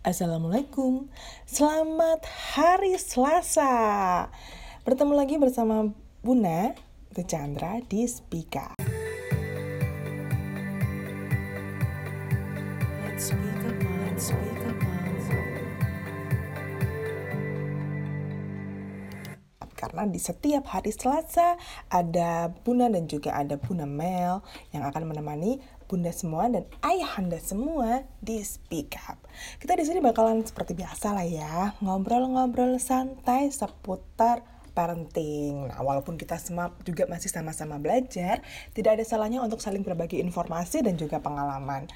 Assalamualaikum, selamat hari Selasa. Bertemu lagi bersama Bunda Chandra di Spika. Karena di setiap hari Selasa ada Bunda dan juga ada Bunda Mel yang akan menemani Bunda semua dan ayah anda semua di Speak Up. Kita di sini bakalan seperti biasa lah ya, ngobrol-ngobrol santai seputar parenting. Nah, walaupun kita semua juga masih sama-sama belajar, tidak ada salahnya untuk saling berbagi informasi dan juga pengalaman.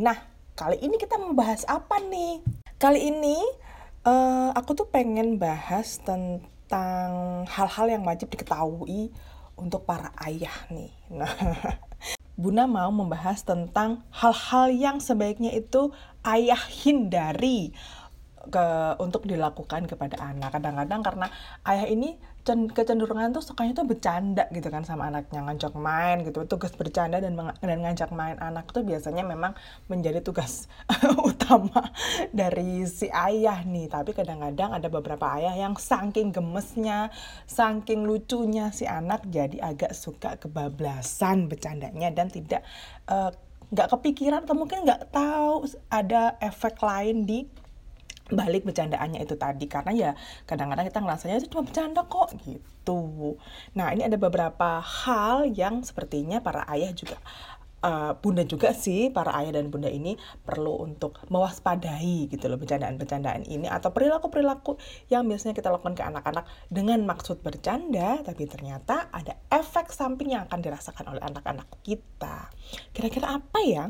Nah, kali ini kita membahas apa nih? Kali ini uh, aku tuh pengen bahas tentang hal-hal yang wajib diketahui untuk para ayah nih. Nah, Bunda mau membahas tentang hal-hal yang sebaiknya itu ayah hindari ke untuk dilakukan kepada anak. Kadang-kadang karena ayah ini kecenderungan tuh sukanya tuh bercanda gitu kan sama anaknya ngajak main gitu. Tugas bercanda dan dan ngajak main anak tuh biasanya memang menjadi tugas utama dari si ayah nih. Tapi kadang-kadang ada beberapa ayah yang saking gemesnya saking lucunya si anak jadi agak suka kebablasan bercandanya dan tidak uh, nggak kepikiran atau mungkin nggak tahu ada efek lain di balik bercandaannya itu tadi karena ya kadang-kadang kita ngerasanya itu cuma bercanda kok gitu. Nah ini ada beberapa hal yang sepertinya para ayah juga uh, bunda juga sih para ayah dan bunda ini perlu untuk mewaspadai gitu loh bercandaan-bercandaan ini atau perilaku-perilaku yang biasanya kita lakukan ke anak-anak dengan maksud bercanda tapi ternyata ada efek samping yang akan dirasakan oleh anak-anak kita. Kira-kira apa ya?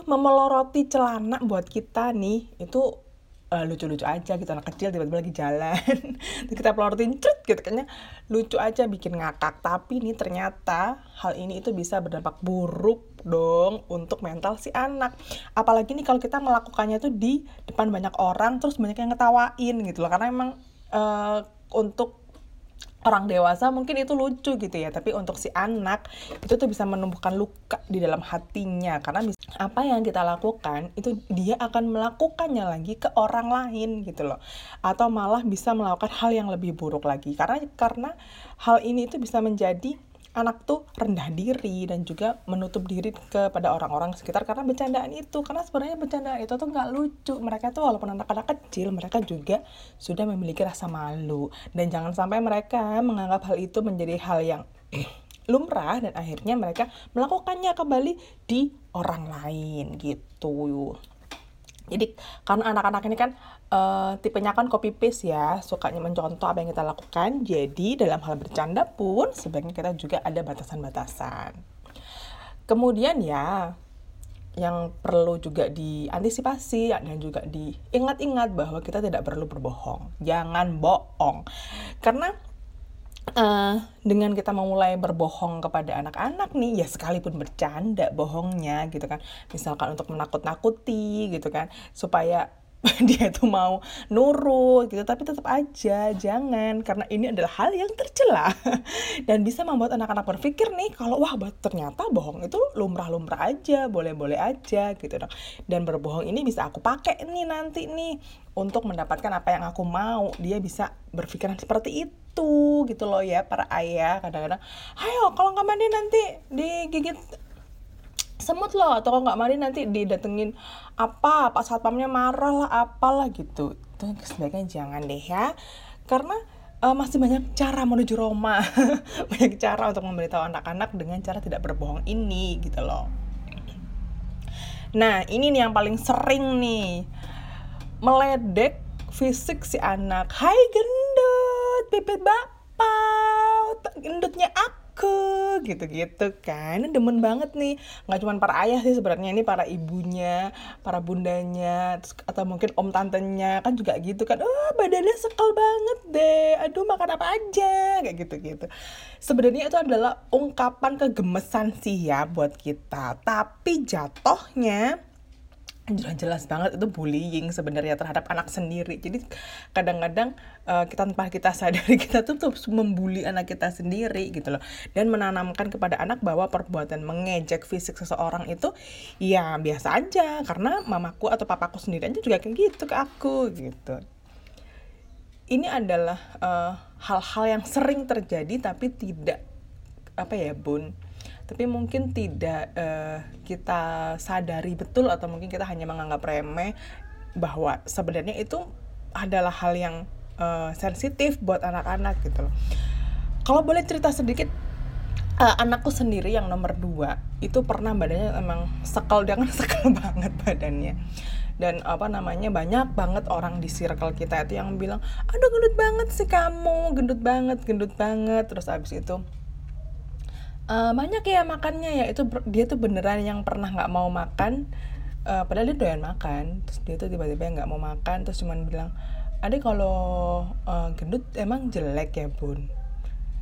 Memeloroti celana buat kita nih itu uh, lucu-lucu aja gitu anak kecil tiba-tiba lagi jalan. Kita pelorotin cut gitu kayaknya lucu aja bikin ngakak. Tapi ini ternyata hal ini itu bisa berdampak buruk dong untuk mental si anak. Apalagi nih kalau kita melakukannya tuh di depan banyak orang terus banyak yang ngetawain gitu loh. Karena emang uh, untuk orang dewasa mungkin itu lucu gitu ya tapi untuk si anak itu tuh bisa menumbuhkan luka di dalam hatinya. Karena apa yang kita lakukan itu dia akan melakukannya lagi ke orang lain gitu loh. Atau malah bisa melakukan hal yang lebih buruk lagi. Karena karena hal ini itu bisa menjadi anak tuh rendah diri dan juga menutup diri kepada orang-orang sekitar karena bercandaan itu. Karena sebenarnya bercandaan itu tuh nggak lucu. Mereka tuh walaupun anak-anak kecil mereka juga sudah memiliki rasa malu. Dan jangan sampai mereka menganggap hal itu menjadi hal yang lumrah dan akhirnya mereka melakukannya kembali di orang lain gitu jadi karena anak-anak ini kan uh, tipenya kan copy paste ya, sukanya mencontoh apa yang kita lakukan. Jadi dalam hal bercanda pun sebaiknya kita juga ada batasan-batasan. Kemudian ya yang perlu juga diantisipasi dan juga diingat-ingat bahwa kita tidak perlu berbohong. Jangan bohong. Karena uh, dengan kita memulai berbohong kepada anak-anak nih ya sekalipun bercanda bohongnya gitu kan. Misalkan untuk menakut-nakuti gitu kan. Supaya dia itu mau nurut gitu. Tapi tetap aja jangan. Karena ini adalah hal yang tercela. Dan bisa membuat anak-anak berpikir nih kalau wah ternyata bohong itu lumrah-lumrah aja boleh-boleh aja gitu dong. Dan berbohong ini bisa aku pakai nih nanti nih untuk mendapatkan apa yang aku mau. Dia bisa berpikiran seperti itu gitu loh ya para ayah kadang-kadang ayo kalau nggak mandi nanti digigit semut loh atau kalau nggak mandi nanti didatengin apa pas satpamnya marah lah apalah gitu. Itu sebaiknya jangan deh ya karena uh, masih banyak cara menuju Roma. Banyak cara untuk memberitahu anak-anak dengan cara tidak berbohong ini gitu loh. Nah ini nih yang paling sering nih. Meledek fisik si anak. Hai gendut pipit bapak gendutnya aku gitu-gitu kan. Demen banget nih. Nggak cuma para ayah sih sebenarnya ini para ibunya para bundanya atau mungkin om tantenya kan juga gitu kan. Oh badannya sekal banget deh. Aduh makan apa aja kayak gitu gitu sebenarnya itu adalah ungkapan kegemesan sih ya buat kita. Tapi jatohnya jelas banget itu bullying sebenarnya terhadap anak sendiri. Jadi kadang-kadang uh, kita tanpa kita sadari kita tuh terus membuli anak kita sendiri gitu loh. Dan menanamkan kepada anak bahwa perbuatan mengejek fisik seseorang itu ya biasa aja karena mamaku atau papaku sendiri aja juga kayak gitu ke aku gitu. Ini adalah eh, hal-hal uh, yang sering terjadi tapi tidak apa ya, Bun tapi mungkin tidak uh, kita sadari betul atau mungkin kita hanya menganggap remeh bahwa sebenarnya itu adalah hal yang uh, sensitif buat anak-anak gitu loh. Kalau boleh cerita sedikit, uh, anakku sendiri yang nomor dua itu pernah badannya emang sekal dia kan sekal banget badannya dan apa namanya banyak banget orang di circle kita itu yang bilang aduh gendut banget sih kamu gendut banget gendut banget terus abis itu uh, banyak ya makannya ya. Itu dia tuh beneran yang pernah nggak mau makan uh, padahal dia doyan makan. Terus dia tuh tiba-tiba nggak mau makan terus cuman bilang ada kalau uh, gendut emang jelek ya bun.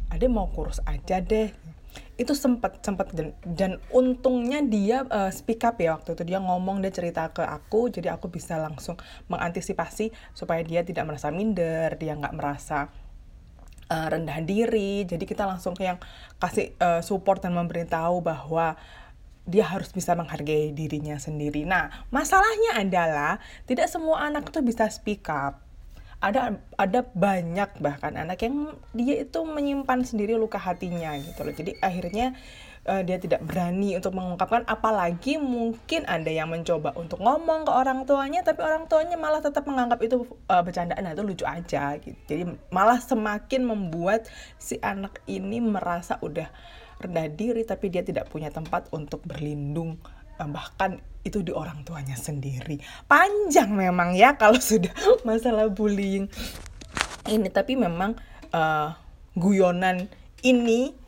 Ada mau kurus aja deh. Itu sempat sempat dan, dan untungnya dia uh, speak up ya waktu itu. Dia ngomong dia cerita ke aku jadi aku bisa langsung mengantisipasi supaya dia tidak merasa minder dia nggak merasa uh, rendah diri jadi kita langsung yang kasih uh, support dan memberitahu bahwa dia harus bisa menghargai dirinya sendiri. Nah, masalahnya adalah tidak semua anak tuh bisa speak up. Ada ada banyak bahkan anak yang dia itu menyimpan sendiri luka hatinya gitu loh. Jadi akhirnya uh, dia tidak berani untuk mengungkapkan apalagi mungkin ada yang mencoba untuk ngomong ke orang tuanya tapi orang tuanya malah tetap menganggap itu uh, bercandaan. Nah itu lucu aja gitu. Jadi malah semakin membuat si anak ini merasa udah rendah diri tapi dia tidak punya tempat untuk berlindung uh, bahkan itu di orang tuanya sendiri. Panjang memang ya kalau sudah masalah bullying ini. Tapi memang uh, guyonan ini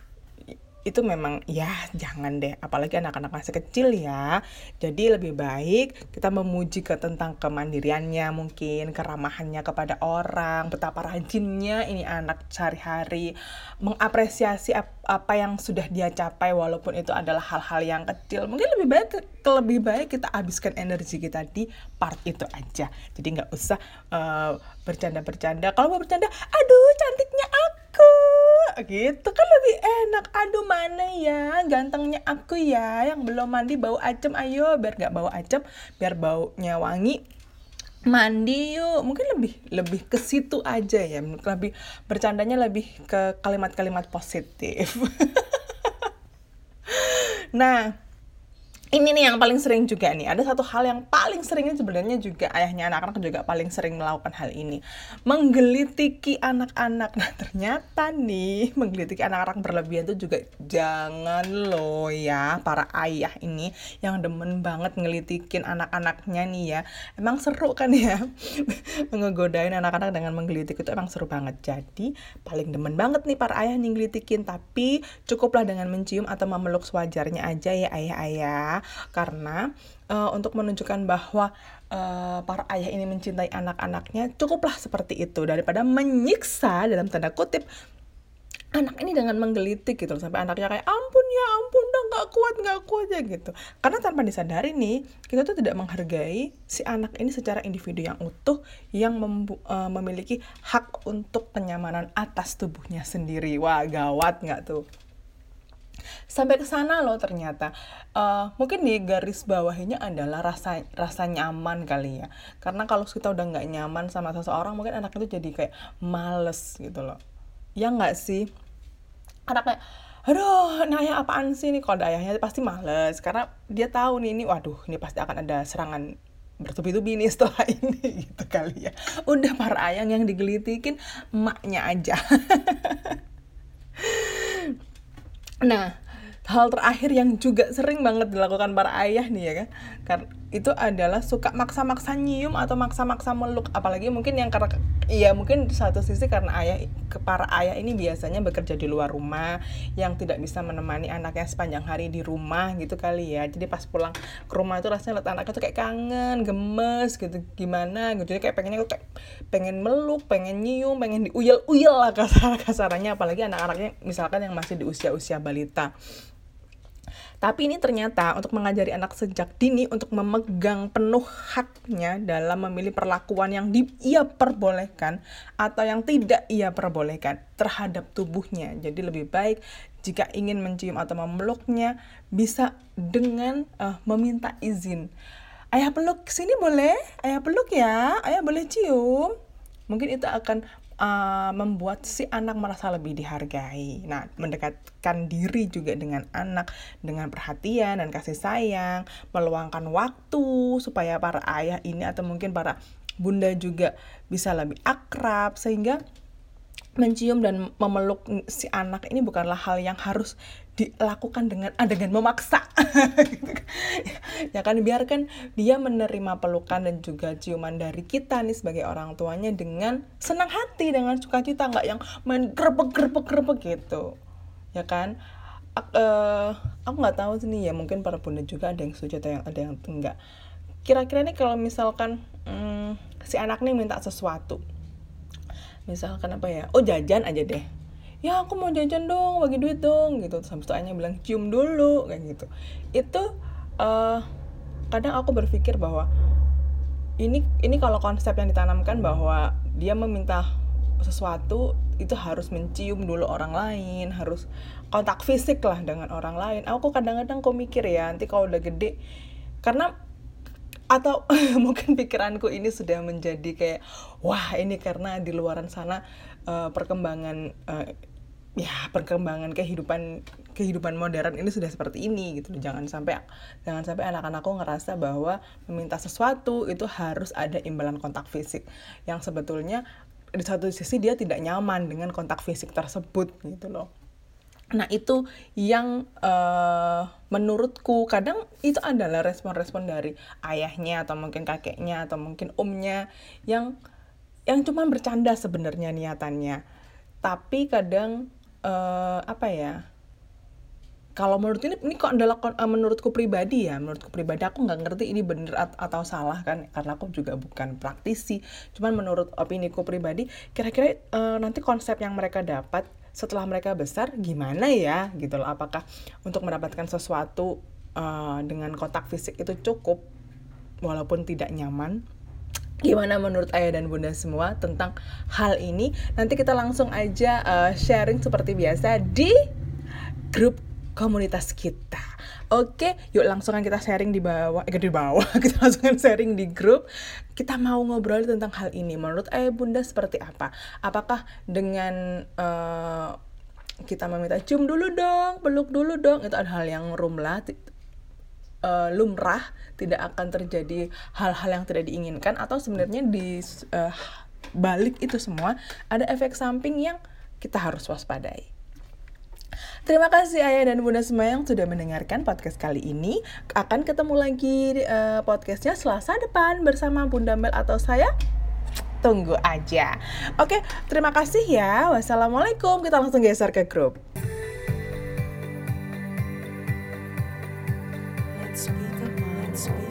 itu memang ya jangan deh. Apalagi anak-anak masih kecil ya. Jadi lebih baik kita memuji ke tentang kemandiriannya mungkin keramahannya kepada orang betapa rajinnya ini anak sehari-hari mengapresiasi apa yang sudah dia capai walaupun itu adalah hal-hal yang kecil. Mungkin lebih baik lebih baik kita habiskan energi kita di part itu aja. Jadi nggak usah uh, bercanda-bercanda. Kalau mau bercanda aduh cantiknya aku gitu. Kan lebih enak. Aduh mana ya? Gantengnya aku ya yang belum mandi bau acem. Ayo biar gak bau acem biar baunya wangi. Mandi yuk. Mungkin lebih lebih ke situ aja ya. Lebih bercandanya lebih ke kalimat-kalimat positif. Nah ini nih yang paling sering juga nih. Ada satu hal yang paling seringnya sebenarnya juga ayahnya anak-anak juga paling sering melakukan hal ini. Menggelitiki anak-anak. Nah ternyata nih menggelitiki anak-anak berlebihan itu juga jangan loh ya para ayah ini yang demen banget ngelitikin anak-anaknya nih ya. Emang seru kan ya? Ngegodain anak-anak dengan menggelitik itu emang seru banget. Jadi paling demen banget nih para ayah nih ngelitikin. Tapi cukuplah dengan mencium atau memeluk sewajarnya aja ya ayah-ayah karena uh, untuk menunjukkan bahwa uh, para ayah ini mencintai anak-anaknya cukuplah seperti itu. Daripada menyiksa dalam tanda kutip anak ini dengan menggelitik gitu sampai anaknya kayak ampun ya ampun udah nggak kuat nggak kuat ya gitu. Karena tanpa disadari nih kita tuh tidak menghargai si anak ini secara individu yang utuh yang uh, memiliki hak untuk kenyamanan atas tubuhnya sendiri. Wah gawat nggak tuh sampai ke sana loh ternyata. Uh, mungkin di garis bawahnya adalah rasa rasa nyaman kali ya. Karena kalau kita udah nggak nyaman sama seseorang mungkin anak itu jadi kayak males gitu loh. Ya nggak sih? Anak kayak aduh naya apaan sih nih kalau ayahnya? Pasti males. Karena dia tahu nih ini waduh ini pasti akan ada serangan bertubi-tubi nih setelah ini gitu kali ya. Udah para ayang yang digelitikin emaknya aja Nah, hal terakhir yang juga sering banget dilakukan para ayah nih ya kan, kan itu adalah suka maksa-maksa nyium atau maksa-maksa meluk. Apalagi mungkin yang karena iya mungkin satu sisi karena ayah para ayah ini biasanya bekerja di luar rumah yang tidak bisa menemani anaknya sepanjang hari di rumah gitu kali ya. Jadi pas pulang ke rumah itu rasanya lihat anaknya tuh kayak kangen gemes gitu. Gimana gitu? Jadi kayak pengennya kayak pengen meluk pengen nyium pengen diuyel-uyel lah kasar kasarannya apalagi anak-anaknya misalkan yang masih di usia-usia balita Tapi ini ternyata untuk mengajari anak sejak dini untuk memegang penuh haknya dalam memilih perlakuan yang di, ia perbolehkan atau yang tidak ia perbolehkan terhadap tubuhnya. Jadi lebih baik jika ingin mencium atau memeluknya bisa dengan uh, meminta izin. Ayah peluk sini boleh? Ayah peluk ya? Ayah boleh cium? Mungkin itu akan uh, membuat si anak merasa lebih dihargai. Nah, mendekatkan diri juga dengan anak dengan perhatian dan kasih sayang, meluangkan waktu supaya para ayah ini atau mungkin para bunda juga bisa lebih akrab sehingga mencium dan memeluk si anak ini bukanlah hal yang harus dilakukan dengan ah, dengan memaksa. Gitu kan. ya kan biarkan dia menerima pelukan dan juga ciuman dari kita nih sebagai orang tuanya dengan senang hati dengan sukacita nggak yang main grebek grebek gitu. Ya kan? Uh, aku nggak tahu sih ya mungkin para bunda juga ada yang setuju atau yang ada yang enggak. Kira-kira nih kalau misalkan hmm, si anak nih minta sesuatu misalkan apa ya oh jajan aja deh. Ya aku mau jajan dong bagi duit dong gitu. Sampai itu Anya bilang cium dulu kayak gitu. Itu uh, kadang aku berpikir bahwa ini ini kalau konsep yang ditanamkan bahwa dia meminta sesuatu itu harus mencium dulu orang lain harus kontak fisik lah dengan orang lain. Aku kadang-kadang kok mikir ya nanti kalau udah gede karena atau mungkin pikiranku ini sudah menjadi kayak wah ini karena di luaran sana uh, perkembangan uh, ya perkembangan kehidupan kehidupan modern ini sudah seperti ini gitu. Jangan sampai jangan sampai anak-anakku ngerasa bahwa meminta sesuatu itu harus ada imbalan kontak fisik. Yang sebetulnya di satu sisi dia tidak nyaman dengan kontak fisik tersebut gitu loh Nah itu yang uh, menurutku kadang itu adalah respon-respon dari ayahnya atau mungkin kakeknya atau mungkin omnya yang yang cuma bercanda sebenarnya niatannya. Tapi kadang uh, apa ya? Kalau menurut ini ini kok adalah uh, menurutku pribadi ya, menurutku pribadi aku nggak ngerti ini bener at atau salah kan karena aku juga bukan praktisi. Cuman menurut opini ku pribadi, kira-kira uh, nanti konsep yang mereka dapat setelah mereka besar gimana ya gitu loh. Apakah untuk mendapatkan sesuatu uh, dengan kontak fisik itu cukup walaupun tidak nyaman? Gimana menurut ayah dan bunda semua tentang hal ini? Nanti kita langsung aja uh, sharing seperti biasa di grup komunitas kita. Oke, yuk langsung kita sharing di bawah, eh di bawah, kita langsung sharing di grup. Kita mau ngobrol tentang hal ini. Menurut ayah bunda seperti apa? Apakah dengan uh, kita meminta cium dulu dong, peluk dulu dong, itu adalah hal yang rumlah, uh, lumrah, tidak akan terjadi hal-hal yang tidak diinginkan, atau sebenarnya di uh, balik itu semua ada efek samping yang kita harus waspadai. Terima kasih ayah dan bunda semua yang sudah mendengarkan podcast kali ini. Akan ketemu lagi uh, podcastnya Selasa depan bersama Bunda Mel atau saya. Tunggu aja. Oke, terima kasih ya. Wassalamualaikum. Kita langsung geser ke grup. Let's speak up, let's speak